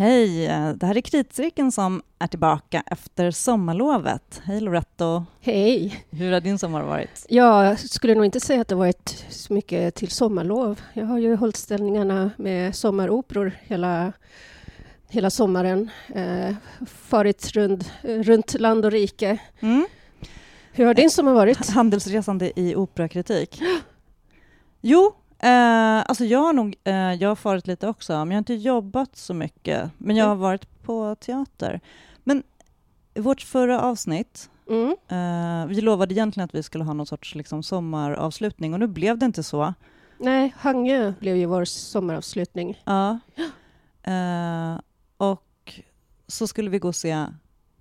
Hej, det här är Kritcirkeln som är tillbaka efter sommarlovet. Hej Loretto. Hej. Hur har din sommar varit? Jag skulle nog inte säga att det varit så mycket till sommarlov. Jag har ju hållit ställningarna med sommaroperor hela, hela sommaren. Eh, farit runt, runt land och rike. Mm. Hur har din sommar varit? Handelsresande i operakritik. Jo, Eh, alltså jag har nog eh, jag har farit lite också, men jag har inte jobbat så mycket. Men jag har varit på teater. Men i vårt förra avsnitt, Mm. eh, vi lovade egentligen att vi skulle ha någon sorts liksom, sommaravslutning och nu blev det inte så. Nej, Hangö blev ju vår sommaravslutning. Ja. Och så skulle vi gå och se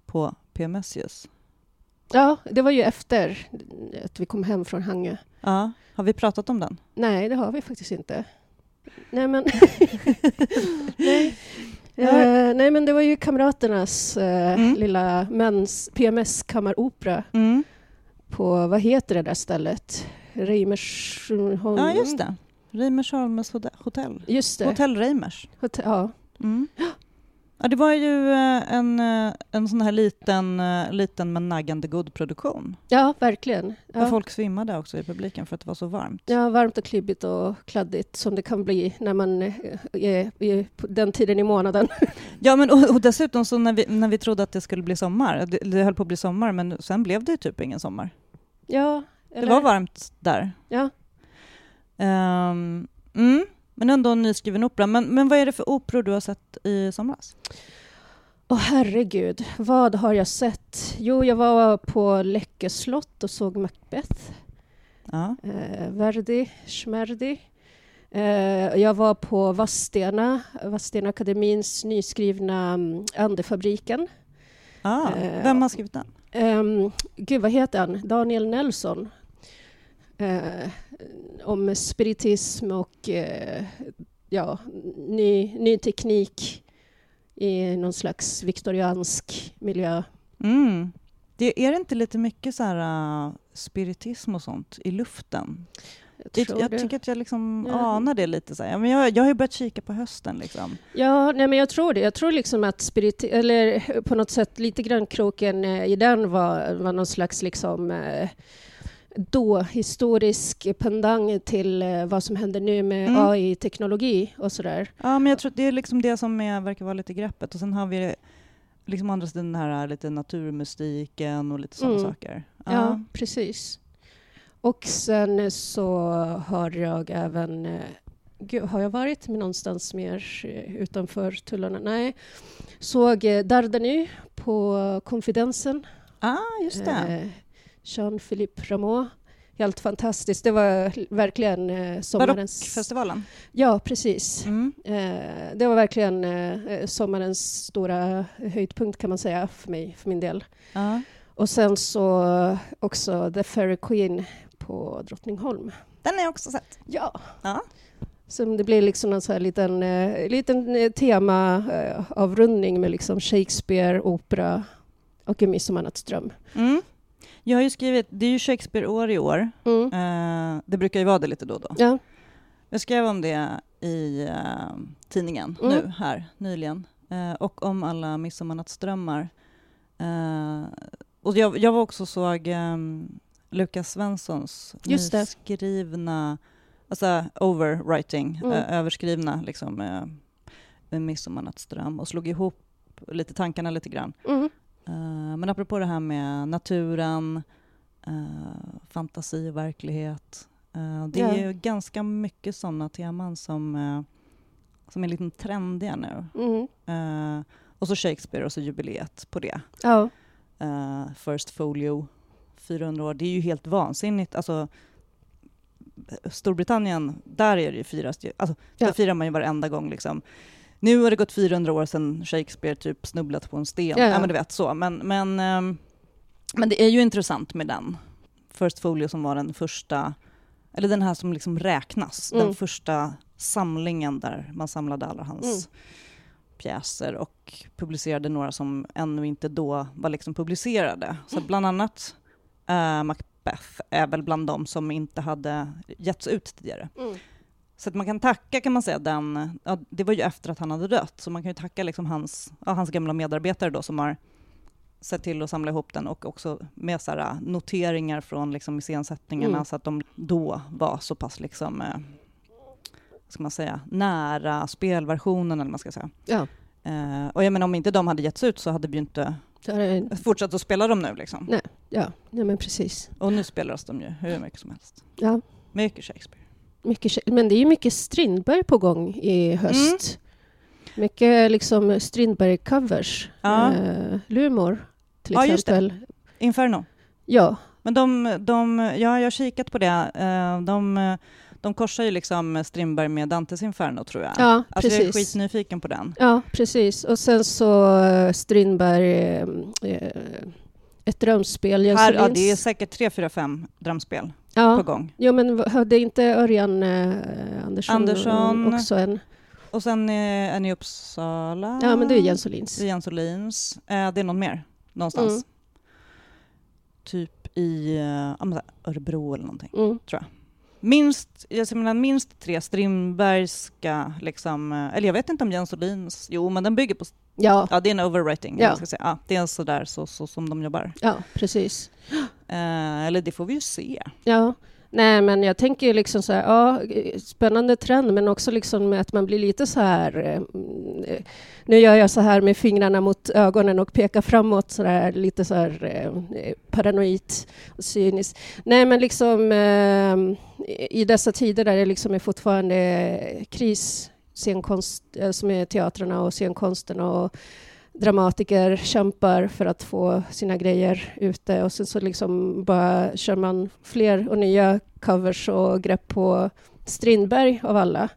på PMS. Ja, det var ju efter att vi kom hem från Hangö. Ja. Har vi pratat om den? Nej, det har vi faktiskt inte. Nej, men... nej. Eh, nej, men det var ju Kamraternas eh, Mm. lilla mens, PMS kammaropera Mm. på, vad heter det där stället? Reimersholm? Ja, just det. Reimersholmes hotell. Just det. Hotell Reimers. Hotell, ja. Mm. Ja, det var ju eh, en, eh, en sån här liten, eh, liten men naggande god produktion. ja, verkligen. Ja. folk svimmade också i publiken för att det var så varmt. ja, varmt och klibbigt och kladdigt som det kan bli när man är, på den tiden i månaden. Ja, men och, och dessutom så när vi, när vi trodde att det skulle bli sommar, det, det höll på att bli sommar, men sen blev det ju typ ingen sommar. Ja, Det var varmt där. Ja. Ehm, mm, men ändå en nyskriven opera. Men, men vad är det för operor du har sett i somras? Åh herregud, vad har jag sett? Jo, jag var på Läckö slott och såg Macbeth. Ja. Eh, Verdi, Schmerdi. Eh, jag var på Vadstena, Vadstena Akademins nyskrivna um, Andefabriken. Ah, Eh, vem har skrivit den? Um, gud, vad heter han? Daniel Nelson. Eh, om spiritism och eh, ja, ny, ny teknik i någon slags viktoriansk miljö. Mm. Det, är det inte lite mycket så här uh, spiritism och sånt i luften? Jag, tror jag det. tycker att jag liksom Ja. anar det lite. Så här. Men jag, jag har ju börjat kika på hösten. Liksom. Ja, nej, men jag tror det. Jag tror liksom att spirit, eller på något sätt lite grann kroken eh, i den var, var någon slags liksom eh, då historisk pendang till eh, vad som händer nu med Mm. AI-teknologi och sådär. Ja, men jag tror det är liksom det som är, verkar vara lite greppet. Och sen har vi liksom andra sidan den här lite naturmystiken och lite sådana Mm. saker. Ja. precis. Och sen så har jag även... eh, Gud, har jag varit någonstans mer eh, utanför tullarna? Nej. Såg Dardany på Konfidensen. ah, just det. Eh, Jean-Philippe Rameau. Helt fantastiskt. Det var verkligen eh, sommarens... Barockfestivalen. Ja, precis. Mm. Eh, det var verkligen eh, sommarens stora höjdpunkt kan man säga för mig, för min del. Ja. Och sen så också The Fairy Queen på Drottningholm. Den har jag också sett. Ja. Ja. Som det blir liksom en så här liten, eh, liten eh, tema eh, med liksom Shakespeare, opera och En midsommarnattsdröm. Mm. Jag har ju skrivit, det är ju Shakespeare-år i år. Mm. Eh, det brukar ju vara det lite då och då. Ja. Jag skrev om det i eh, tidningen Mm. nu, här, nyligen. Eh, och om alla midsommarnattsdrömmar. Eh, och jag, jag var också såg um, Lukas Svenssons Just det. nyskrivna, alltså overwriting, Mm. eh, överskrivna liksom, eh, Midsommarnattsdröm och slog ihop lite tankarna lite grann. Mm. Eh, men apropå det här med naturen, eh, fantasi och verklighet. eh, det är Ja. ju ganska mycket sådana teman som, uh, som är lite trendiga nu. Mm. Och så Shakespeare och så jubileet på det. Eh, First Folio, 400 år. Det är ju helt vansinnigt. Alltså, Storbritannien, där är det ju firas alltså, där Ja. firar man ju varenda gång liksom. Nu har det gått 400 år sedan Shakespeare typ snubblat på en sten. Ja, Ja, men du vet så. Men, men, ehm, men det är ju intressant med den. First Folio som var den första, eller den här som liksom räknas, Mm. den första samlingen där man samlade alla hans Mm. pjäser och publicerade några som ännu inte då var liksom publicerade. Så bland annat eh, Macbeth är väl bland de som inte hade getts ut tidigare. Mm. Så att man kan tacka kan man säga den, ja, det var ju efter att han hade dött, så man kan ju tacka liksom hans, ja, hans gamla medarbetare då som har sett till att samla ihop den och också med så här, noteringar från liksom iscensättningarna Mm. så att de då var så pass liksom, eh, ska man säga, nära spelversionen eller man ska säga. Ja. Eh, och jag menar om inte de hade getts ut så hade vi ju inte det, fortsatt att spela dem nu liksom. Nej. ja, ja, men precis. Och nu spelas de ju hur mycket som helst. Ja, Mycket Shakespeare. Mycket, men det är ju mycket Strindberg på gång i höst. Mycket liksom Strindberg-covers. Ja. Eh, Lumor till Ja, exempel. Inferno. Ja, Men de, de, ja, jag har kikat på det. Eh, De, de korsar ju liksom Strindberg med Dantes Inferno tror jag. ja alltså jag är precis. skitnyfiken på den. Ja, precis. Och sen så eh, Strindberg, eh, eh, ett drömspel. Jens Här, ja, det är säkert tre, fyra, fem drömspel på ja. gång. Jo, men hade inte Örjan eh, Andersson, Andersson. också en... Och sen är en i Uppsala. Ja, men det är Jens Åhlins. Det är Jens Åhlins. Eh, det är någon mer någonstans. Mm. Typ i eh, ja, Örebro eller någonting. Mm. Minst, jag menar, minst tre Strindbergska, liksom, eh, eller jag vet inte om Jens Åhlins, jo men den bygger på, Ja, ja det är en overwriting, Ja. ja. ska säga. Ja, det är sådär så, så som de jobbar. ja, precis. Eh, eller det får vi ju se. Ja. Nej, men jag tänker ju liksom så här, ja, spännande trend, men också liksom att man blir lite så här... Eh, nu gör jag så här med fingrarna mot ögonen och pekar framåt, så där, lite så här eh, paranoid och cyniskt. Nej, men liksom eh, i dessa tider där det liksom är fortfarande kris, scenkonst, eh, som är teatrarna och scenkonsten och dramatiker kämpar för att få sina grejer ute och sen så liksom bara kör man fler och nya covers och grepp på Strindberg av alla.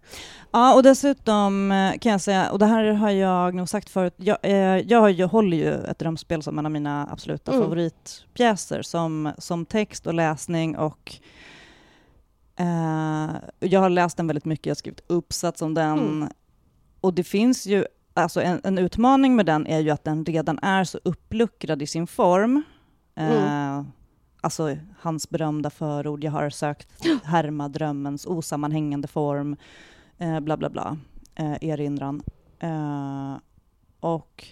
Ja, och dessutom eh, kan jag säga, och det här har jag nog sagt förut, jag, eh, jag, håller ju ett drömspel som en av mina absoluta Mm. favoritpjäser som, som text och läsning och eh, jag har läst den väldigt mycket, jag har skrivit uppsats om den Mm. och det finns ju, alltså en, en utmaning med den är ju att den redan är så uppluckrad i sin form. Eh, Mm. Alltså hans berömda förord, jag har sökt härma drömmens osammanhängande form, eh, bla bla bla, eh, erinran. Eh, och,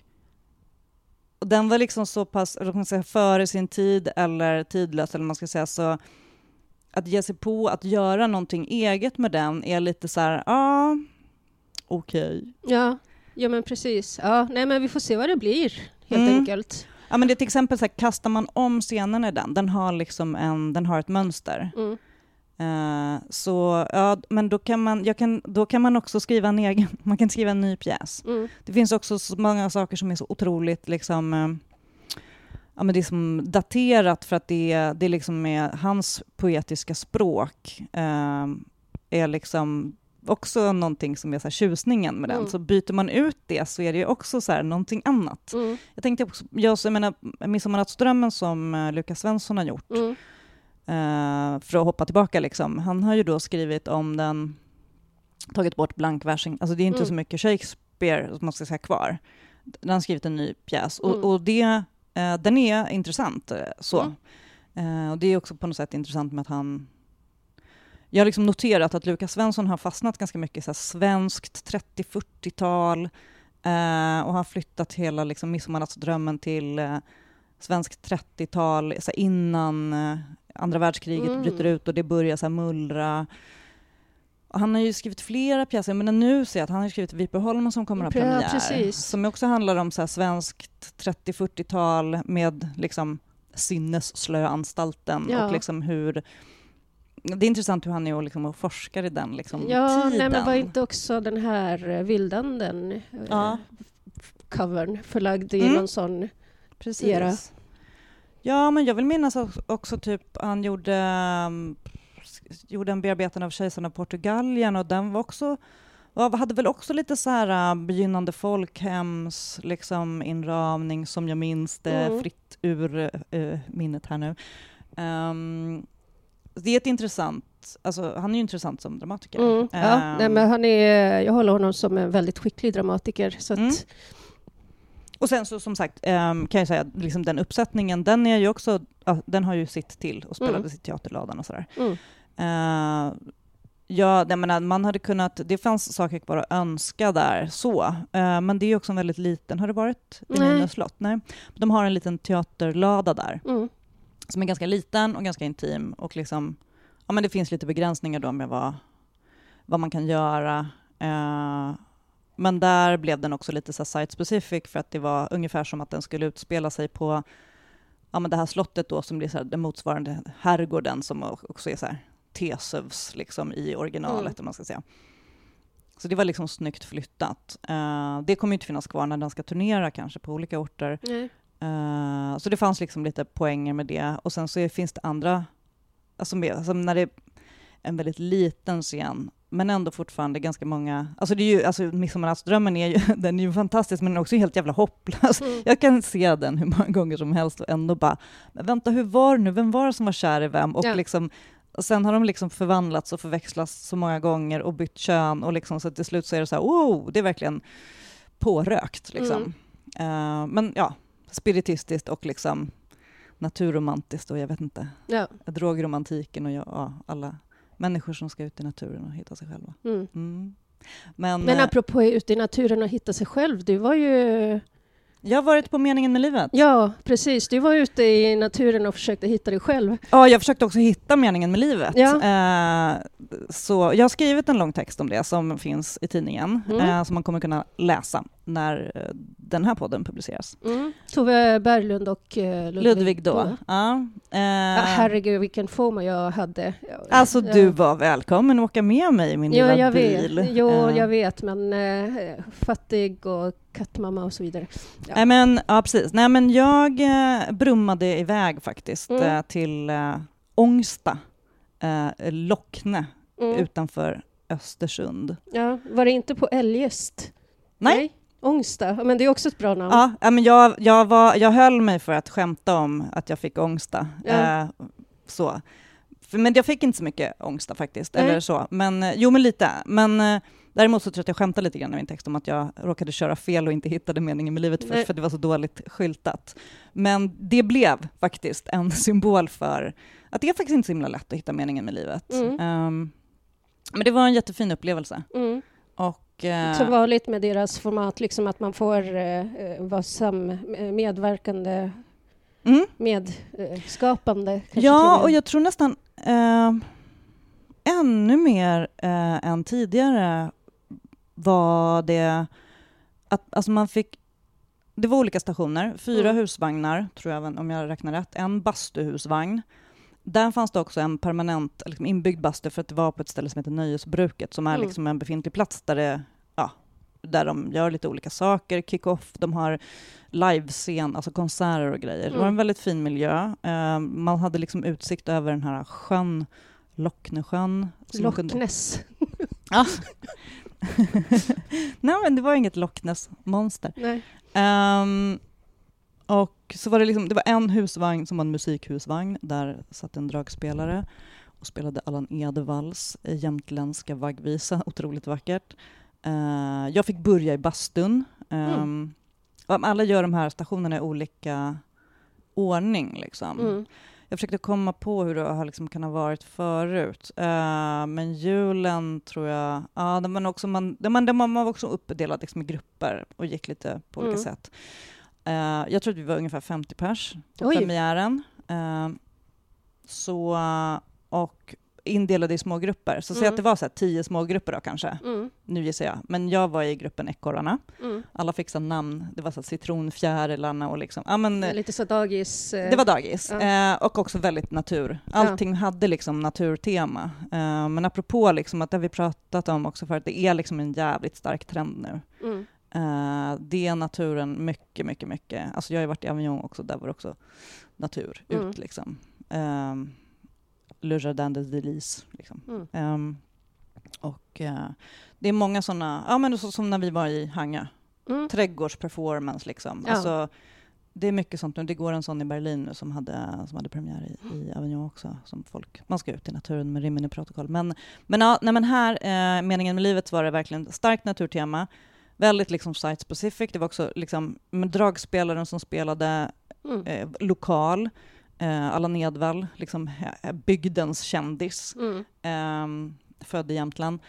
och den var liksom så pass, eller man säga, före sin tid eller tidlös, eller man ska säga, så att ge sig på att göra någonting eget med den är lite så här, ja, ah, okej. Ja, ja men precis. Ja, nej men vi får se vad det blir helt Mm. enkelt. Ja, men det är till exempel så här, kastar man om scenen i den, den har liksom en, den har ett mönster. Mm. Eh, så ja, men då kan, man, jag kan, då kan man också skriva en egen, man kan skriva en ny pjäs. Mm. Det finns också så många saker som är så otroligt liksom, eh, ja men det är som daterat för att det, det liksom är hans poetiska språk eh, är liksom också någonting som är så här tjusningen med den. Mm. Så byter man ut det så är det ju också så här någonting annat. Mm. Jag tänkte också, jag, jag menar, Midsommarnattsdrömmen som uh, Lukas Svensson har gjort, Mm. eh, för att hoppa tillbaka liksom, han har ju då skrivit om den, tagit bort blankversing, alltså det är inte Mm. så mycket Shakespeare som man ska säga kvar. Den har skrivit en ny pjäs Mm. och, och det, eh, den är intressant eh, så. Mm. Eh, och det är också på något sätt intressant med att han jag har liksom noterat att Lukas Svensson har fastnat ganska mycket så svenskt 30-40-tal eh, och har flyttat hela liksom Midsommarnattsdrömmen till eh, svenskt 30-tal så här innan eh, andra världskriget Mm. bryter ut och det börjar så mullra. Och han har ju skrivit flera pjäser, men nu ser jag att han har skrivit Vipeholmen som kommer att ha premiär. precis. Som också handlar om så svenskt 30-40-tal med liksom sinnesslöanstalten Ja. och liksom hur det är intressant hur han är och, liksom och forskar i den liksom, Ja, tiden. nej men var inte också den här eh, Vildanden, eh, Ja. covern, förlagd i Mm. någon sån... Precis. era. Ja, men jag vill minnas också, också typ han gjorde, um, gjorde en bearbetning av Kejsaren av Portugalien och den var också hade väl också lite så här uh, begynnande folkhems liksom, inramning som jag minns det Mm. fritt ur uh, minnet här nu. Um, det är ett intressant, alltså han är ju intressant som dramatiker. Mm, ja, Um, nej, men han är, jag håller honom som en väldigt skicklig dramatiker. Så att, Mm. Och sen så som sagt ehm, kan jag säga att liksom den uppsättningen, den är ju också, ja, den har ju sitt till och spelades Mm. i Teaterladan och sådär. mm, Eh, Ja, jag menar, man hade kunnat, det fanns saker kvar att önska där, så. Eh, men det är också en väldigt liten, har det varit i Nej. Nynäs slott? Nej. De har en liten teaterlada där, Mm. Som är ganska liten och ganska intim. Och liksom, ja, men det finns lite begränsningar då med vad, vad man kan göra. Eh, men där blev den också lite så site specific för att det var ungefär som att den skulle utspela sig på ja, men det här slottet då som blir så här, den motsvarande herrgården som också är så här Tesövs liksom i originalet Mm. om man ska säga. Så det var liksom snyggt flyttat. Eh, det kommer inte finnas kvar när den ska turnera kanske på olika orter. Nej. Eh, så det fanns liksom lite poänger med det. Och sen så är, finns det andra, alltså, med, alltså när det är en väldigt liten scen, men ändå fortfarande ganska många, alltså det är ju, alltså Midsommarnattsdrömmen är ju, den är ju fantastisk, men den är också helt jävla hopplös. Mm. Jag kan se den hur många gånger som helst och ändå bara, men vänta, hur var det nu? Vem var det som var kär i vem? Och Ja. liksom, och sen har de liksom förvandlats och förväxlats så många gånger och bytt kön och liksom, så till slut så är det så här, wow, det är verkligen pårökt. Liksom. Mm. Eh, men ja, spiritistiskt och liksom naturromantiskt och jag vet inte, Ja. drogromantiken och ja, ja, alla människor som ska ut i naturen och hitta sig själva. Mm. Mm. Men, Men eh, apropå ute i naturen och hitta sig själv, du var ju... jag har varit på Meningen med livet. Ja, precis. Du var ute i naturen och försökte hitta dig själv. Ja, jag försökte också hitta meningen med livet. Ja. Eh, så jag har skrivit en lång text om det som finns i tidningen, Mm. eh, som man kommer kunna läsa när eh, den här podden publiceras. Mm. Tove Berglund och eh, Ludvig, Ludvig då. Ja. Eh, Ja, herregud, vilken FOMO jag hade. Alltså, du var välkommen att åka med mig i min Ja, lilla jag bil. vet. Jo, Eh, jag vet, men eh, fattig och kattmamma och så vidare. Ja. Nej, men, ja, precis. Nej, men jag eh, brummade iväg faktiskt Mm. till eh, Ångsta, Lockne, Mm. utanför Östersund. Ja, var det inte på Eljest? Nej. Ångsta, men det är också ett bra namn. Ja, men jag, jag, var, jag höll mig för att skämta om att jag fick ångsta. Ja. Eh, så. Men jag fick inte så mycket ångsta faktiskt, Nej. eller så. Men, eh, jo, men lite. Men eh, däremot så tror jag att jag skämtade lite grann i min text om att jag råkade köra fel och inte hittade meningen med livet först, Nej. för det var så dåligt skyltat. Men det blev faktiskt en symbol för att det är faktiskt inte så himla lätt att hitta meningen med livet. Mm. Ehm, men det var en jättefin upplevelse. Mm. Och, eh, Som vanligt med deras format, liksom att man får eh, eh, vara sam, eh, medverkande, mm. medskapande. Ja, och jag tror nästan eh, ännu mer eh, än tidigare var det att alltså man fick det var olika stationer, fyra Mm. husvagnar, tror jag, om jag räknar rätt, en bastuhusvagn. Där fanns det också en permanent liksom inbyggd bastu för att det var på ett ställe som heter Nöjesbruket som är Mm. liksom en befintlig plats där, det, ja, där de gör lite olika saker, kick-off, de har livescen, alltså konserter och grejer. Det var en Mm. väldigt fin miljö. Eh, man hade liksom utsikt över den här sjön, Locknesjön. kunde- Loch. Ja. Nej, men det var inget Loch Ness-monster. Nej. Ehm, och så var det, liksom, det var en husvagn som var en musikhusvagn. Där satt en dragspelare och spelade Allan Edevalls eh, jämtländska vaggvisa. Otroligt vackert. Eh, jag fick börja i bastun. Um, Alla gör de här stationerna i olika ordning. Liksom. Mm. Jag försökte komma på hur det liksom kan ha varit förut. Eh, men julen tror jag... Ja, den var också, man, man, man var också uppdelad liksom i grupper och gick lite på olika Mm. sätt. Eh, jag tror att vi var ungefär 50 pers på Oj. premiären. Eh, så, och indelade i små grupper. Så säg Mm. att det var så här tio små grupper då kanske. Mm. Nu gissar jag. Men jag var i gruppen Ekorrarna. Mm. Alla fick så namn. Det var så citronfjärilarna och liksom... Ja, men, Lite så dagis... eh, det var dagis. Ja. Eh, och också väldigt natur. Allting hade liksom naturtema. Eh, men apropå liksom att det har vi pratat om också för att det är liksom en jävligt stark trend nu. Eh, det är naturen mycket, mycket, mycket. Alltså jag har ju varit i Avignon också, där var det också natur Mm. ut liksom. Eh, Le Jardin des Délices. Liksom. Mm. Eh, och eh, det är många sådana, ja men så, som när vi var i Hangö, Mm. trädgårdsperformance liksom. Ja. Alltså, det är mycket sånt nu. Det går en sån i Berlin nu som hade, som hade premiär i, i Avignon också. Som folk, man ska ut i naturen med rimmen i protokoll. Men, men, ja, nej, men här, eh, meningen med livet var det verkligen starkt naturtema. Väldigt liksom site specific. Det var också liksom, dragspelaren som spelade Mm. eh, lokal. Eh, Allan Edwall, liksom eh, bygdens kändis. Mm. Ehm, född i Jämtland.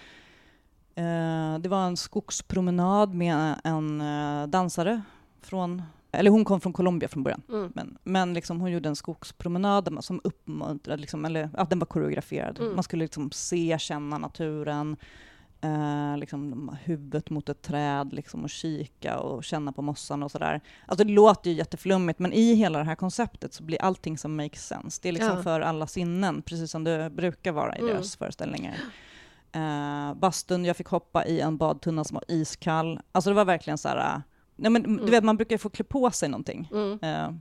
Eh, det var en skogspromenad med en eh, dansare från eller hon kom från Colombia från början, Mm. men, men liksom hon gjorde en skogspromenad som uppmuntrade, liksom, eller att den var koreograferad. Mm. Man skulle liksom se, känna naturen, eh, liksom, huvudet mot ett träd liksom, och kika och känna på mossan och sådär. Alltså det låter ju jätteflummigt, men i hela det här konceptet så blir allting som makes sense. Det är liksom Ja. för alla sinnen, precis som det brukar vara i Mm. deras föreställningar. Eh, bastun, jag fick hoppa i en badtunna som var iskall. Alltså det var verkligen så här... eh, Nej, men, Mm. Du vet, man brukar ju få klä på sig någonting. Mm. Eh,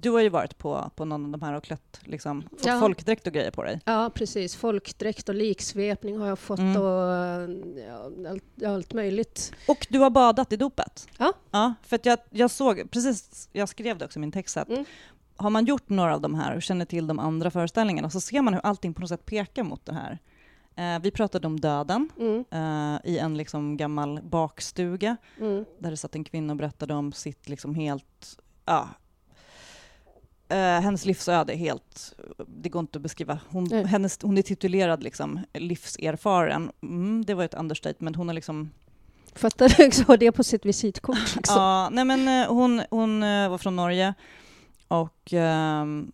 du har ju varit på, på någon av de här och klätt, liksom, fått Ja. folkdräkt och grejer på dig. Ja, precis. Folkdräkt och liksvepning har jag fått Mm. och ja, allt, allt möjligt. Och du har badat i dopet. Ja. ja för att jag, jag såg, precis, jag skrev det också i min text, att Mm. har man gjort några av de här och känner till de andra föreställningarna så ser man hur allting på något sätt pekar mot det här. Eh, vi pratade om döden Mm. eh, i en liksom gammal bakstuga Mm. där det satt en kvinna och berättade om sitt liksom helt, ja, eh, hennes livsöde är helt, det går inte att beskriva. Hon, hennes, hon är titulerad liksom livserfaren. Mm, det var ett understatement. Hon har liksom Fattar du också det på sitt visitkort? Liksom. Ja, nej men eh, hon, hon eh, var från Norge och ehm,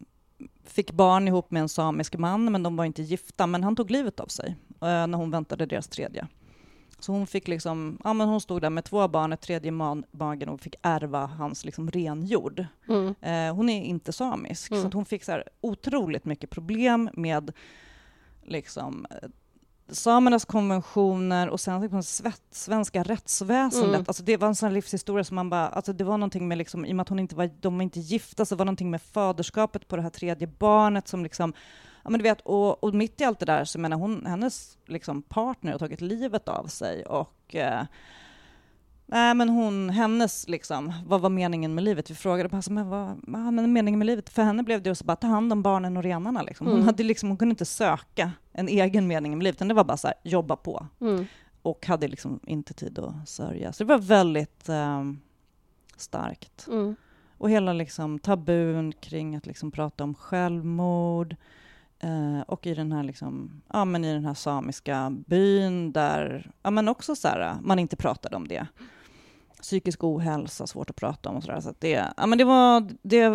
fick barn ihop med en samisk man, men de var inte gifta. Men han tog livet av sig eh, när hon väntade deras tredje. Så hon fick liksom, ja men hon stod där med två barn, ett tredje man, magen och fick ärva hans liksom renjord. Mm. Eh, hon är inte samisk, Mm. så hon fick så här otroligt mycket problem med liksom, eh, samernas konventioner och sen liksom svenska rättsväsendet. Mm. Alltså det var en sån livshistoria som man bara, alltså det var någonting med, liksom, i och med att hon inte var, de var inte gifta, så var det någonting med faderskapet på det här tredje barnet som liksom, ja men du vet, och, och mitt i allt det där så menar hon, hennes liksom partner har tagit livet av sig och eh, Nej, men hon, hennes liksom, vad var meningen med livet? Vi frågade bara, men vad, vad är meningen med livet? För henne blev det att bara ta hand om barnen och renarna. Liksom. Hon, Mm. hade liksom, hon kunde inte söka en egen mening med livet, utan det var bara så här, jobba på. Mm. Och hade liksom inte tid att sörja. Så det var väldigt ehm, starkt. Mm. Och hela liksom tabun kring att liksom prata om självmord. Eh, och i den här, liksom, ja, men i den här samiska byn där ja, men också så här, man inte pratade om det. Psykisk ohälsa, svårt att prata om och sådär. Så att det, ja, men det var, det,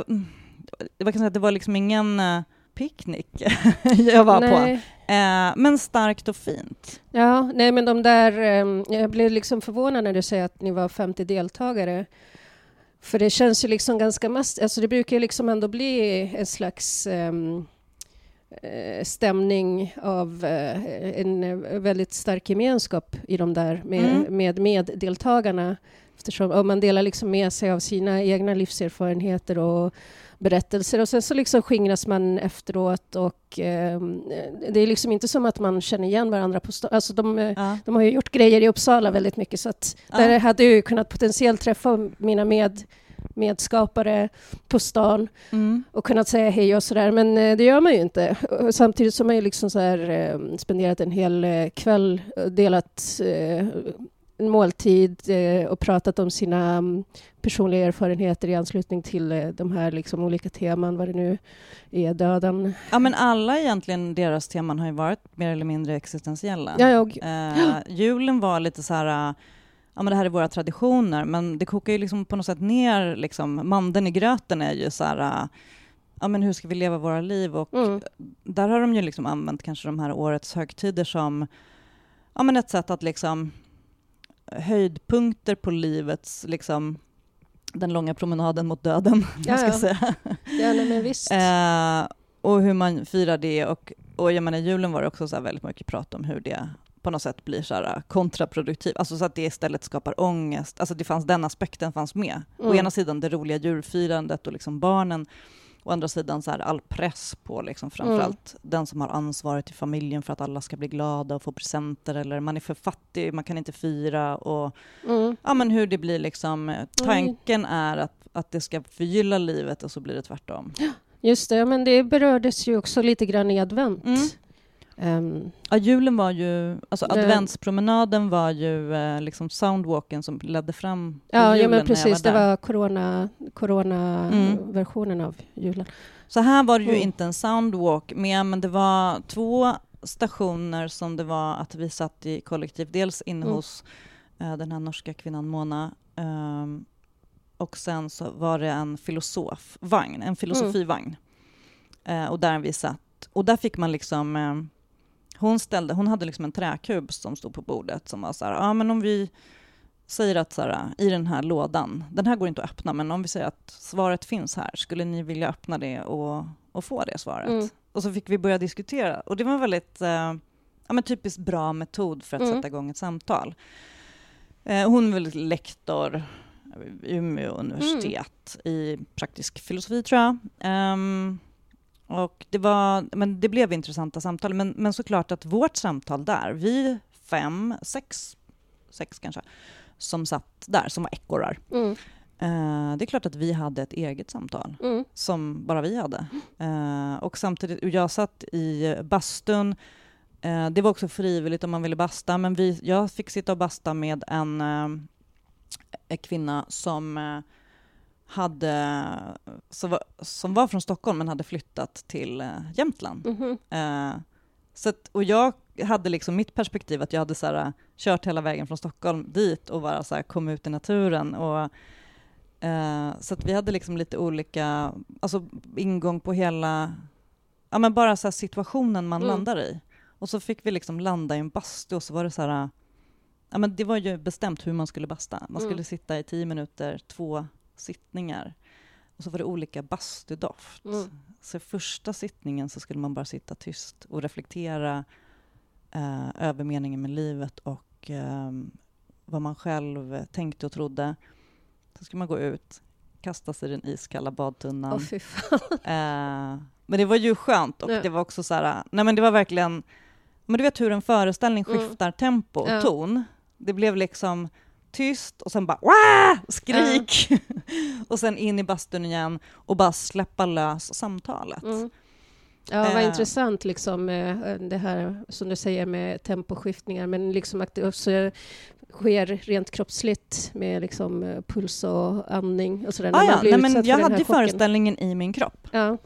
var, kan säga, det var liksom ingen eh, picknick jag var på. Nej. Eh, men starkt och fint. Ja, nej men de där... ehm, jag blev liksom förvånad när du säger att ni var 50 deltagare. För det känns ju liksom ganska mass... Alltså det brukar ju liksom ändå bli en slags eh, stämning av eh, en eh, väldigt stark gemenskap i de där med, Mm. med meddeltagarna. Eftersom om man delar liksom med sig av sina egna livserfarenheter och berättelser och sen så liksom skingras man efteråt och eh, det är liksom inte som att man känner igen varandra på stan. Alltså de, eh, Ja. de har ju gjort grejer i Uppsala väldigt mycket så att Ja. där hade jag ju kunnat potentiellt träffa mina med, medskapare på stan Mm. och kunnat säga hej och sådär, men eh, det gör man ju inte. Och Samtidigt som man ju liksom så här, eh, spenderat en hel eh, kväll och delat en måltid och pratat om sina mm, personliga erfarenheter i anslutning till de här liksom olika teman, vad det nu är, döden. Ja, men alla egentligen, deras teman har ju varit mer eller mindre existentiella. Ja, jag, Eh, julen var lite så här, ja men det här är våra traditioner, men det kokar ju liksom på något sätt ner, liksom, mandeln i gröten är ju så här, eh, ja men hur ska vi leva våra liv? Och mm, där har de ju liksom använt kanske de här årets högtider som, ja men ett sätt att liksom höjdpunkter på livets, liksom, den långa promenaden mot döden, Ja, jag ska ja. säga. ja, nej, men visst. Eh, och hur man firar det. Och, och jag menar, julen var det också så här väldigt mycket prat om hur det på något sätt blir så här eh, kontraproduktivt, alltså så att det istället skapar ångest. Alltså det fanns, den aspekten fanns med. Å Mm. ena sidan det roliga djurfirandet och liksom barnen, å andra sidan så här all press på liksom framförallt den som har ansvaret i familjen för att alla ska bli glada och få presenter, eller man är för fattig, man kan inte fira. Och, Mm. ja, men hur det blir liksom, eh, tanken är att, att det ska förgylla livet och så blir det tvärtom. Just det, men det berördes ju också lite grann i advent. Mm. Ehm, Ja, julen var ju, alltså Det- adventspromenaden var ju eh, liksom soundwalken som ledde fram till ja, ja, julen men när jag precis. Det där. var corona, corona-versionen Mm. av julen. Så här var det ju Mm. inte en soundwalk med, men det var två stationer som det var att vi satt i kollektiv. Dels inne Mm. hos eh, den här norska kvinnan Mona ehm, och sen så var det en filosofvagn, en filosofivagn. Eh, och där vi satt. Och där fick man liksom... Hon, ställde, hon hade liksom en träkub som stod på bordet som var så här, ja men om vi säger att så här, i den här lådan, den här går inte att öppna, men om vi säger att svaret finns här, skulle ni vilja öppna det och, och få det svaret? Mm. Och så fick vi börja diskutera. Och det var en väldigt eh, ja, men typiskt bra metod för att Mm. sätta igång ett samtal. Eh, hon är väl lektor vid Umeå universitet i praktisk filosofi, tror jag. Ehm, och det, var, men det blev intressanta samtal. Men, men såklart att vårt samtal där, vi fem, sex, sex kanske, som satt där, som var ekorrar. Mm. Eh, det är klart att vi hade ett eget samtal Mm. som bara vi hade. Eh, och samtidigt, och jag satt i bastun. Eh, det var också frivilligt om man ville basta, men vi, jag fick sitta och basta med en, eh, kvinna som eh, hade, som var, från Stockholm men hade flyttat till eh, Jämtland. Mhm. Eh, så att, och jag hade liksom mitt perspektiv att jag hade så här, kört hela vägen från Stockholm dit och bara så här, kom ut i naturen. Och, eh, så att vi hade liksom lite olika alltså, ingång på hela, ja men bara så här, situationen man Mm. landar i. Och så fick vi liksom landa i en bastu och så var det så här, ja men det var ju bestämt hur man skulle basta. Man skulle Mm. sitta i tio minuter, två sittningar. Och så var det olika bastudoft. Mm. Så första sittningen så skulle man bara sitta tyst och reflektera eh, över meningen med livet och eh, vad man själv tänkte och trodde. Så skulle man gå ut, kasta sig i den iskalla badtunnan. Fan. Eh, men det var ju skönt och Ja. det var också så här, nej men det var verkligen, men du vet hur en föreställning Mm. skiftar tempo och Ja. ton. Det blev liksom tyst och sen bara Wah! skrik och sen in i bastun igen och bara släppa lös samtalet. Mm. Ja, vad Eh. intressant liksom eh, det här som du säger med temposkiftningar, men liksom att det också sker rent kroppsligt med liksom eh, puls och andning och sådär. Ah, ja, nej, men jag hade chocken. föreställningen i min kropp. Ja.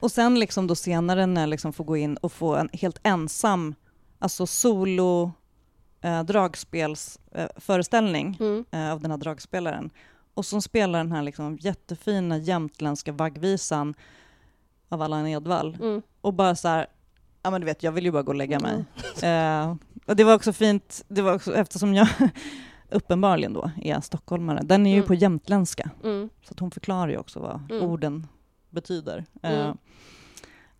Och sen liksom då senare när jag liksom får gå in och få en helt ensam, alltså solo eh, dragspelsföreställning föreställning, Mm. eh, av den här dragspelaren. Och som spelar den här liksom jättefina jämtländska vaggvisan av Allan Edwall. Mm. Och bara så här, ja men du vet, jag vill ju bara gå och lägga mig. Eh, och det var också fint, det var också, eftersom jag uppenbarligen då är stockholmare. Den är ju Mm. på jämtländska, Mm. så att hon förklarar ju också vad Mm. orden betyder. Eh, Mm.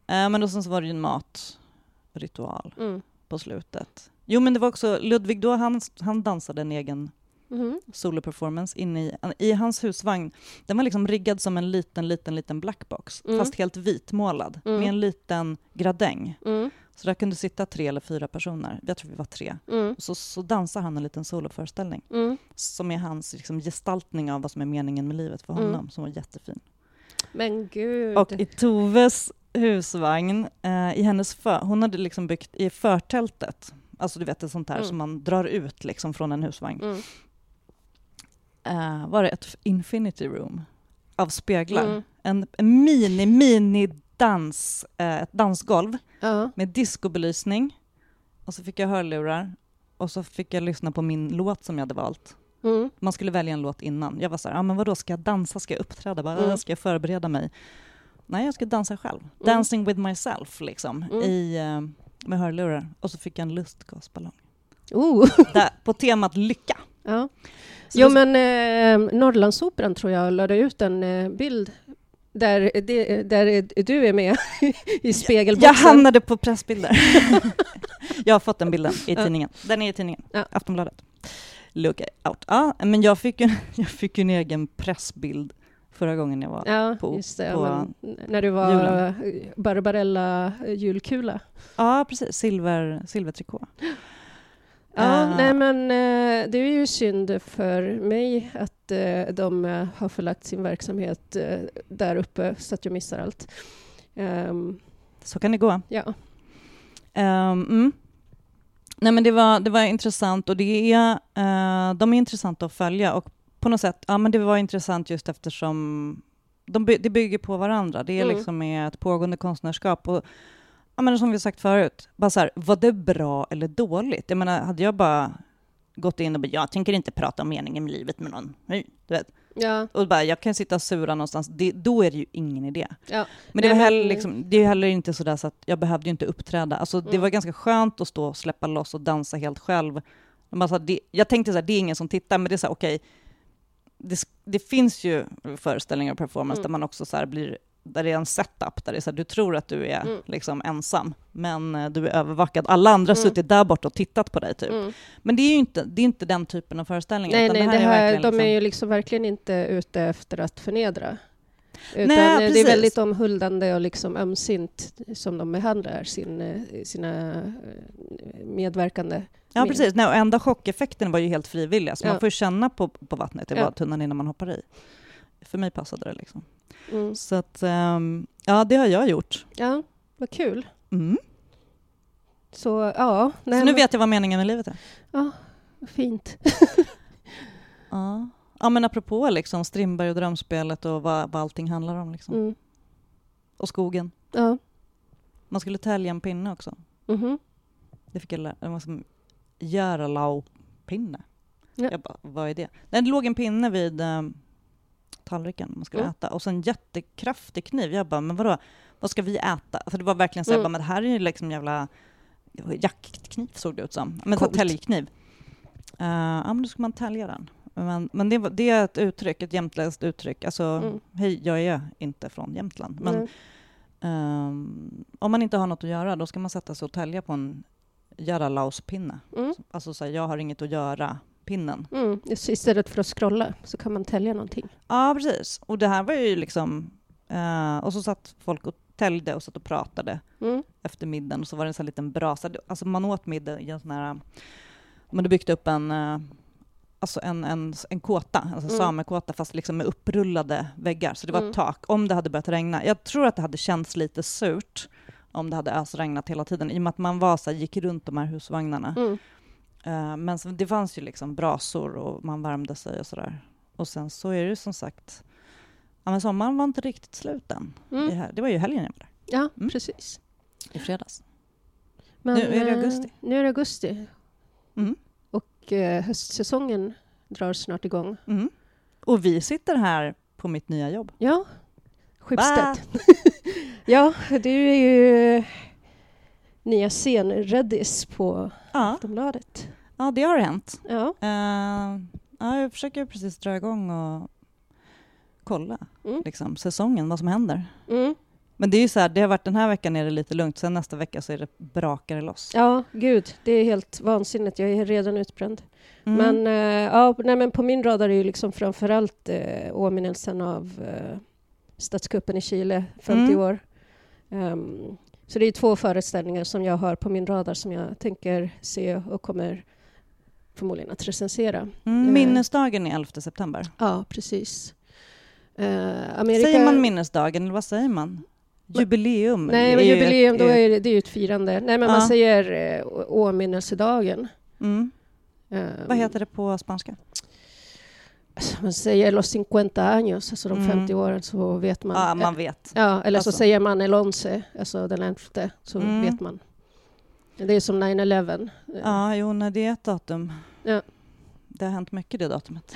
eh, men och sen så var det ju en matritual Mm. på slutet. Jo men det var också, Ludvig då, han, han dansade en egen Mhm. soloperformance inne i, i hans husvagn. Den var liksom riggad som en liten, liten, liten blackbox, Mm. fast helt vitmålad, Mm. med en liten gradäng. Mm. Så där kunde sitta tre eller fyra personer, jag tror vi var tre. Mm. Så, så dansar han en liten soloföreställning, Mm. som är hans liksom, gestaltning av vad som är meningen med livet för Mm. honom, som var jättefin. Men gud. Och i Toves husvagn, eh, i hennes för, hon hade liksom byggt i förtältet, alltså du vet ett sånt här Mm. som man drar ut liksom från en husvagn, Mm. eh, var det ett infinity room av speglar. Mm. En, en mini, mini dans, eh, ett dansgolv Ja. med discobelysning. Och så fick jag hörlurar och så fick jag lyssna på min låt som jag hade valt. Mm. Man skulle välja en låt innan. Jag var så här, ah, men vadå, ska jag dansa? Ska jag uppträda? Bara, Mm. Ska jag förbereda mig? Nej, jag ska dansa själv. Mm. Dancing with myself, liksom, Mm. i, eh, med hörlurar. Och så fick jag en lustgasballong. Oh. Där, på temat lycka. Ja. Så Jo, men eh, Norrlandsoperan tror jag lade ut en eh, bild där, det, där du är med i spegelboxen. Jag hamnade på pressbilder. jag har fått den bilden i tidningen. Den är i tidningen, Ja. Aftonbladet. Look out. Ja, men jag fick, ju, jag fick ju en egen pressbild förra gången jag var Ja, på- just det. på men, när du var julen. Barbarella julkula. Ja, precis. Silver, silvertrikå. Ja, Eh. nej men eh, det är ju synd för mig att eh, de har förlagt sin verksamhet där uppe så att jag missar allt. Ehm, Så kan det gå. ja. Ehm, mm. Nej, men det, var, det var intressant och det är, eh, de är intressanta att följa och på något sätt, ja men det var intressant just eftersom de, by- det bygger på varandra. Det är Mm. liksom ett pågående konstnärskap och ja, men som vi sagt förut, bara så här, var det bra eller dåligt? Jag menar, hade jag bara gått in och bara, jag tänker inte prata om meningen med livet med någon, Hej, du vet. Ja, Och bara, jag kan sitta och sura någonstans, det, då är det ju ingen idé. ja. Men det, var Nej, heller, liksom, det är heller inte sådär så att jag behövde ju inte uppträda. Alltså, Det Mm. var ganska skönt att stå och släppa loss och dansa helt själv. Men så här, det, jag tänkte så här, det är ingen som tittar, men det är så här, okej, det, det finns ju föreställningar och performance Mm. där man också så här blir där det är en setup, där det är så här, du tror att du är Mm. liksom ensam, men eh, du är övervakad. Alla andra har Mm. suttit där borta och tittat på dig, typ. Mm. Men det är ju inte, det är inte den typen av föreställningar. Nej, nej, det det här här, är de verkligen är liksom, ju liksom verkligen inte ute efter att förnedra. Utan Nej, det är precis. väldigt omhuldande och liksom ömsint som de behandlar sin, eh, sina eh, medverkande. Ja, precis. Nej, och enda chockeffekten var ju helt frivilliga, så Ja. man får ju känna på, på vattnet i Ja. badtunnan innan man hoppar i. För mig passade det liksom. Mm. Så att, ehm, ja, det har jag gjort. Ja, vad kul. Mm. Så ja, nej, så nu vet jag vad meningen med livet är. Ja, vad fint. Ja. ja, men apropå liksom Strindberg och drömspelet och vad, vad allting handlar om. Liksom. Mm. Och skogen. Ja. Man skulle tälja en pinne också. Mhm. Det fick jag lära Det var som Göralau-pinne. Ja. Jag bara, vad är det? Nej, det låg en pinne vid um, tallriken man skulle Mm. äta och så en jättekraftig kniv. Jag bara, men vadå, vad ska vi äta? För det var verkligen så här, Mm. bara, men det här är ju liksom jävla jaktkniv såg det ut som. Men Coolt. täljkniv. Uh, ja, men då ska man tälja den. Men, men det, det är ett uttryck, ett jämtländskt uttryck. Alltså, Mm. hej, jag är inte från Jämtland. Men ehm, om man inte har något att göra, då ska man sätta sig och tälja på en Jaralauspinne. Mm. Alltså så här, jag har inget att göra, pinnen. Mm. Istället för att scrolla så kan man tälja någonting. Ja, precis. Och det här var ju liksom... eh, och så satt folk och täljde och satt och pratade Mm. efter middagen och så var det en sån här liten brasa. Alltså man åt middag i en sån här... Man hade byggt upp en... eh, Alltså en, en, en kåta, alltså Mm. samekåta fast liksom med upprullade väggar. Så det var Mm. ett tak om det hade börjat regna. Jag tror att det hade känts lite surt om det hade ösregnat hela tiden i och med att man var så här, gick runt de här husvagnarna. Mm. Eh, men så, det fanns ju liksom brasor och man värmde sig och sådär. Och sen så är det som sagt, ja men sommaren var inte riktigt slut än. Mm. här, det var ju helgen jag var där, Ja, Mm. precis. i fredags. Men, Nu är det eh, augusti. Nu är det augusti. Mm. Och eh, höstsäsongen drar snart igång. Mm. Och vi sitter här på mitt nya jobb. Ja, Schibsted. ja, du är ju nya scenreddis på Ja, Aftonbladet. ja det har hänt. Ja. Eh, ja, jag försöker precis dra igång och kolla Mm. liksom, säsongen, vad som händer. Mm. Men det är ju så här, det har varit den här veckan är det lite lugnt, sen nästa vecka så är det brakar det loss. ja, gud, det är helt vansinnigt. Jag är redan utbränd. Mm. Men, eh, ja, nej, men på min radar är ju liksom framförallt eh, åminnelsen av eh, statskuppen i Chile, 50 Mm. år. Ehm, så det är två föreställningar som jag har på min radar som jag tänker se och kommer förmodligen att recensera. Mm, eh, minnesdagen är 11 september. Ja, precis. Eh, Amerika... Säger man minnesdagen eller vad säger man? Jubileum? Nej, men ju jubileum, ett- då är det, det är ju ett firande. Nej, men Ja. man säger eh, åminnelsedagen. Mm. Ehm, Vad heter det på spanska? Alltså, säger los 50 años, alltså de Mm. 50 åren, så vet man. Ja, man vet. Ja, eller Alltså. så säger man el once, alltså den elfte, så Mm. vet man. Det är som 9-11. Eh, Ja, jo, nej, det är ett datum. Ja. Det har hänt mycket det datumet.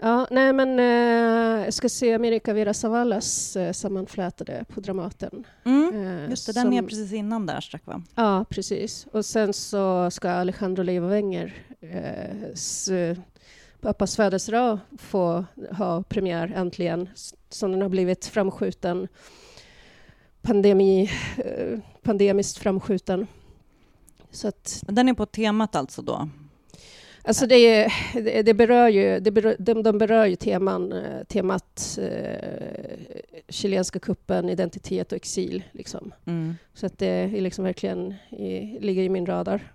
Ja, nej men eh, jag ska se America Vera Savalas eh, sammanflätade på Dramaten. Mm. Eh, Just det, den som- är precis innan där strax va? Ja, precis. Och sen så ska Alejandro Leiva Wenger eh, pappas födelsedag få ha premiär äntligen, som den har blivit framskjuten, pandemi, eh, pandemiskt framskjuten. Så att, Men den är på temat alltså då? alltså det, är- det, berör ju, det berör, de, de berör ju teman, temat eh, chilenska kuppen, identitet och exil. Liksom. Mm. Så att det är liksom verkligen i, ligger i min radar.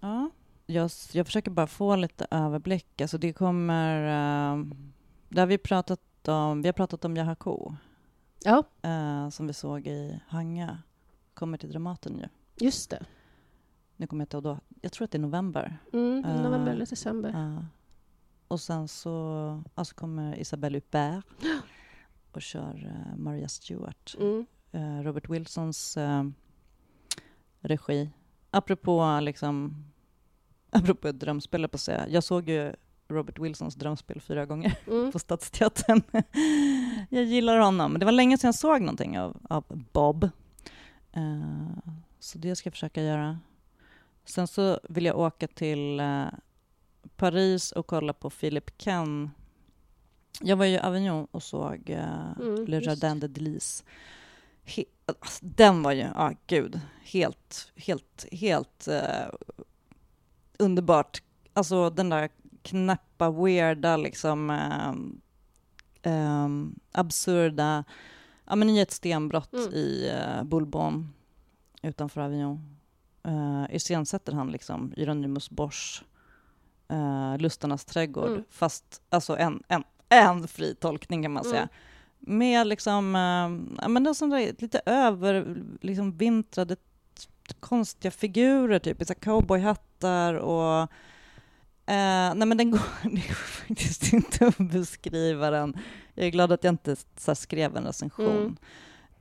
Ja. Jag, jag försöker bara få lite överblick. Alltså det kommer... Uh, där har vi pratat om... Vi har pratat om Yahako, Ja, eh, som vi såg i Hanga. Kommer till Dramaten ju. just det. Nu kommer jag inte ihåg då. Jag tror att det är november. Mm, Ah. november eller december. Och sen så alltså kommer Isabelle Huppert och kör eh, Maria Stewart. Mm. eh, Robert Wilsons eh, regi. Apropå, liksom, apropå drömspel, på att säga. Jag såg ju Robert Wilsons drömspel fyra gånger Mm. på Stadsteatern. jag gillar honom. Det var länge sedan jag såg någonting av, av Bob. Eh, så det ska jag försöka göra. Sen så vill jag åka till eh, Paris och kolla på Philip Ken. Jag var ju i Avignon och såg eh, Mm, Le. Jardin de Delise. He- alltså, den var ju, ja ah, gud, helt, helt, helt eh, underbart. Alltså den där knäppa, weirda, liksom eh, ehm, absurda, ja men i ett stenbrott Mm. i uh, Boulbon utanför Avignon. Uh, iscensätter han liksom Hieronymus Bosch, uh, Lustarnas trädgård, Mm. fast alltså en, en, en fri tolkning kan man Mm. säga. Med liksom, ja men det är sån där, lite över, liksom konstiga figurer, typ i så cowboyhattar och Eh, nej men den går, det går faktiskt inte att beskriva den. Jag är glad att jag inte så skrev en recension.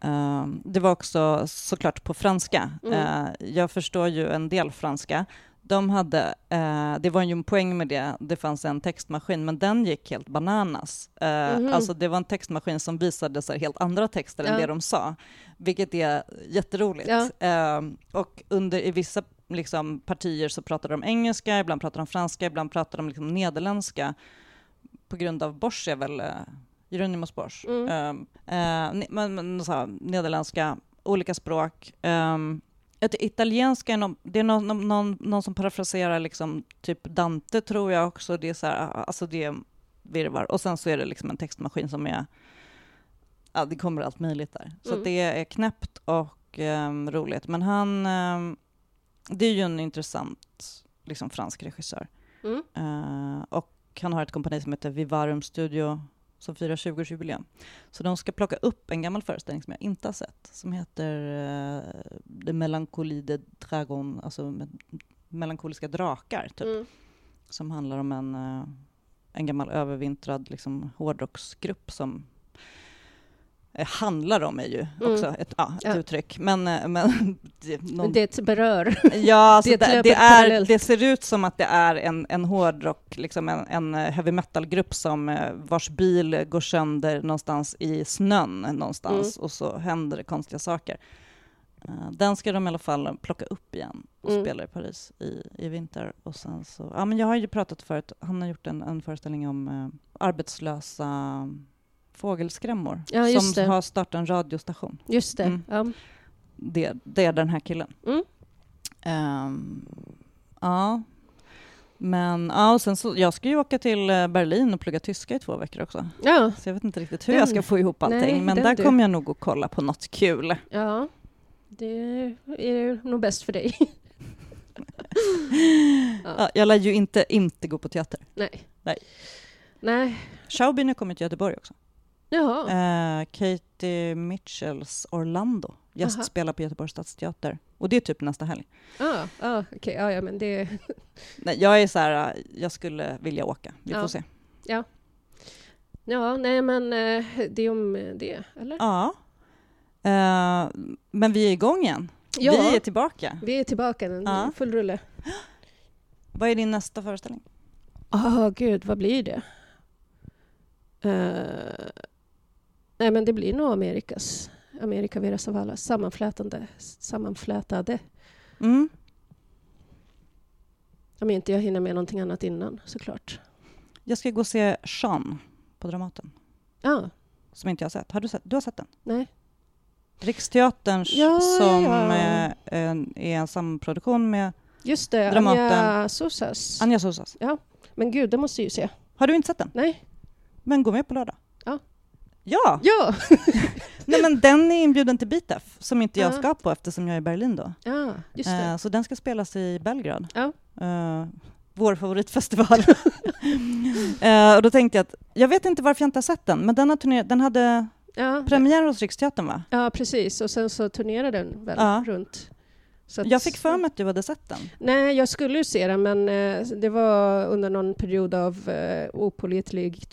Eh, det var också såklart på franska. Mm. Eh, jag förstår ju en del franska. De hade, eh, det var ju en poäng med det, det fanns en textmaskin, men den gick helt bananas. Eh, Mhm. Alltså det var en textmaskin som visade så här, helt andra texter än Ja. det de sa, vilket är jätteroligt. Ja. Eh, och under, i vissa liksom, partier så pratade de engelska, ibland pratade de franska, ibland pratade de liksom, nederländska. På grund av Bosch är väl, uh, Hieronymus Bosch. Mm. Eh, eh, men, men, så här, nederländska, olika språk. Um, ett italienska, är någon, det är någon, någon- någon, som parafraserar liksom, typ Dante tror jag också. Det är så här, alltså det är virvar. Och sen så är det liksom en textmaskin som är, ja det kommer allt möjligt där. Så Mm. att det är knäppt och ehm, roligt. Men han, ehm, det är ju en intressant liksom, fransk regissör. Mm. Eh, och han har ett kompani som heter Vivarum Studio som firar 20-årsjubileum. Så de ska plocka upp en gammal föreställning som jag inte har sett, som heter uh, De Melancolie de Dragon, alltså melankoliska drakar, typ, Mm. som handlar om en, eh, en gammal övervintrad liksom, hårdrocksgrupp som eh, handlar om är ju Mm. också ett, ja, ett Ja. uttryck. Men, eh, men det, någon, det berör. Ja, alltså Det det, är, det ser ut som att det är en, en hårdrock, liksom en, en eh, heavy metal-grupp som, eh, vars bil går sönder någonstans i snön någonstans Mm. och så händer det konstiga saker. Eh, Den ska de i alla fall plocka upp igen och Mm. spela i Paris i, i vinter. Och sen så, ja, men jag har ju pratat förut, han har gjort en, en föreställning om eh, arbetslösa fågelskrämmor Ja, som det. har startat en radiostation Just det. Mm. Ja. det, det är den här killen. Mm. Ehm, ja. Men ja, och sen så, jag ska ju åka till eh, Berlin och plugga tyska i två veckor också. ja. Så jag vet inte riktigt hur Den- jag ska få ihop allting. nej, men där du. kommer jag nog att kolla på något kul. Ja. Det är nog bäst för dig. Ja. Ja, jag lär ju inte inte gå på teater. Nej. Nej. Nej. Schaubin har kommit till Göteborg också. Eh, Katie Mitchells Orlando gästspelar på Göteborgs stadsteater. Och det är typ nästa helg. Ah, ah, okej. Ja, ja, men det... Nej, jag är så här, eh, jag skulle vilja åka. Vi Ja. får se. Ja, nej, men eh, det är om det, eller? Ja. Eh, men vi är igång igen. Ja. Vi är tillbaka. Vi är tillbaka, en Ja. full rulle. Vad är din nästa föreställning? Ah, gud, vad blir det? Eh, nej, men det blir nog Amerikas. Amerika Vera Zavala. Sammanflätande. Sammanflätade. Mm. Om inte jag hinner med någonting annat innan, såklart. Jag ska gå och se Sean på Dramaten, Ja, som inte jag har sett. Har du sett? Du har sett den? nej. Riksteaterns Ja, som ja. eh, en, är en samproduktion med Just det, Dramaten. Anja Sosas. Anja Sosas. Men gud, det måste jag ju se. Har du inte sett den? Nej. Men gå med på lördag. Ja. Ja! Nej, men den är inbjuden till Bitef, som inte jag Ja. ska på eftersom jag är i Berlin då. Ja, just det. Eh, så den ska spelas i Belgrad. Ja. Eh, vår favoritfestival. Eh, och då tänkte jag att, jag vet inte varför jag inte har sett den, men den, har turner- den hade Ja, premiär hos Riksteatern va? ja, precis. Och sen så turnerade den väl Ja. runt. Att- Jag fick för mig att du hade sett den. Nej, jag skulle ju se den, men eh, det var under någon period av eh, opålitlig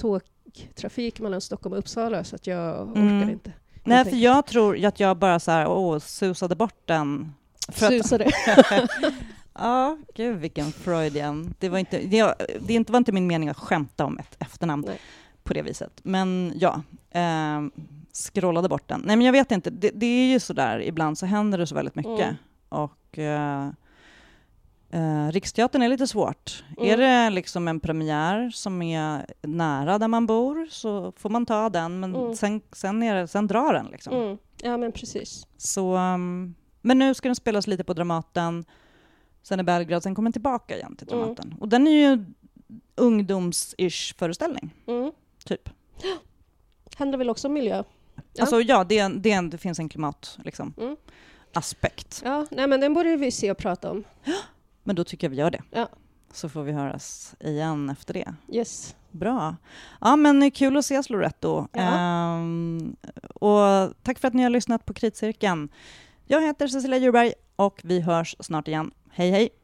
tågtrafik mellan Stockholm och Uppsala, så att jag Mm. orkade inte. Nej, för jag tror att jag bara så här, åh, susade bort den. För Susade. ja, gud vilken Freudian. Det var inte, det, det inte, var inte min mening att skämta om ett efternamn Nej. på det viset. Men ja, eh, scrollade bort den. Nej, men jag vet inte. Det, det är ju så där, ibland så händer det så väldigt mycket. Mm. Och eh, eh, Riksteatern är lite svårt. Mm. Är det liksom en premiär som är nära där man bor så får man ta den, men Mm. sen, sen, är det, sen drar den. Liksom. Mm. Ja, men precis. Så, um, men nu ska den spelas lite på Dramaten, sen i Belgrad, sen kommer den tillbaka igen till Mm. Dramaten. Och den är ju ungdoms-ish föreställning, Mm. typ. Handlar väl också om miljö? Ja. Alltså ja, det, det, det finns en klimat, liksom, Mm. aspekt. Ja, nej, men den borde vi se och prata om. Men då tycker jag vi gör det. Ja. Så får vi höras igen efter det. Yes. Bra. Ja, men kul att ses Loretto. Ja. Ehm, och tack för att ni har lyssnat på Kritcirkeln. Jag heter Cecilia Djurberg och vi hörs snart igen. Hej hej!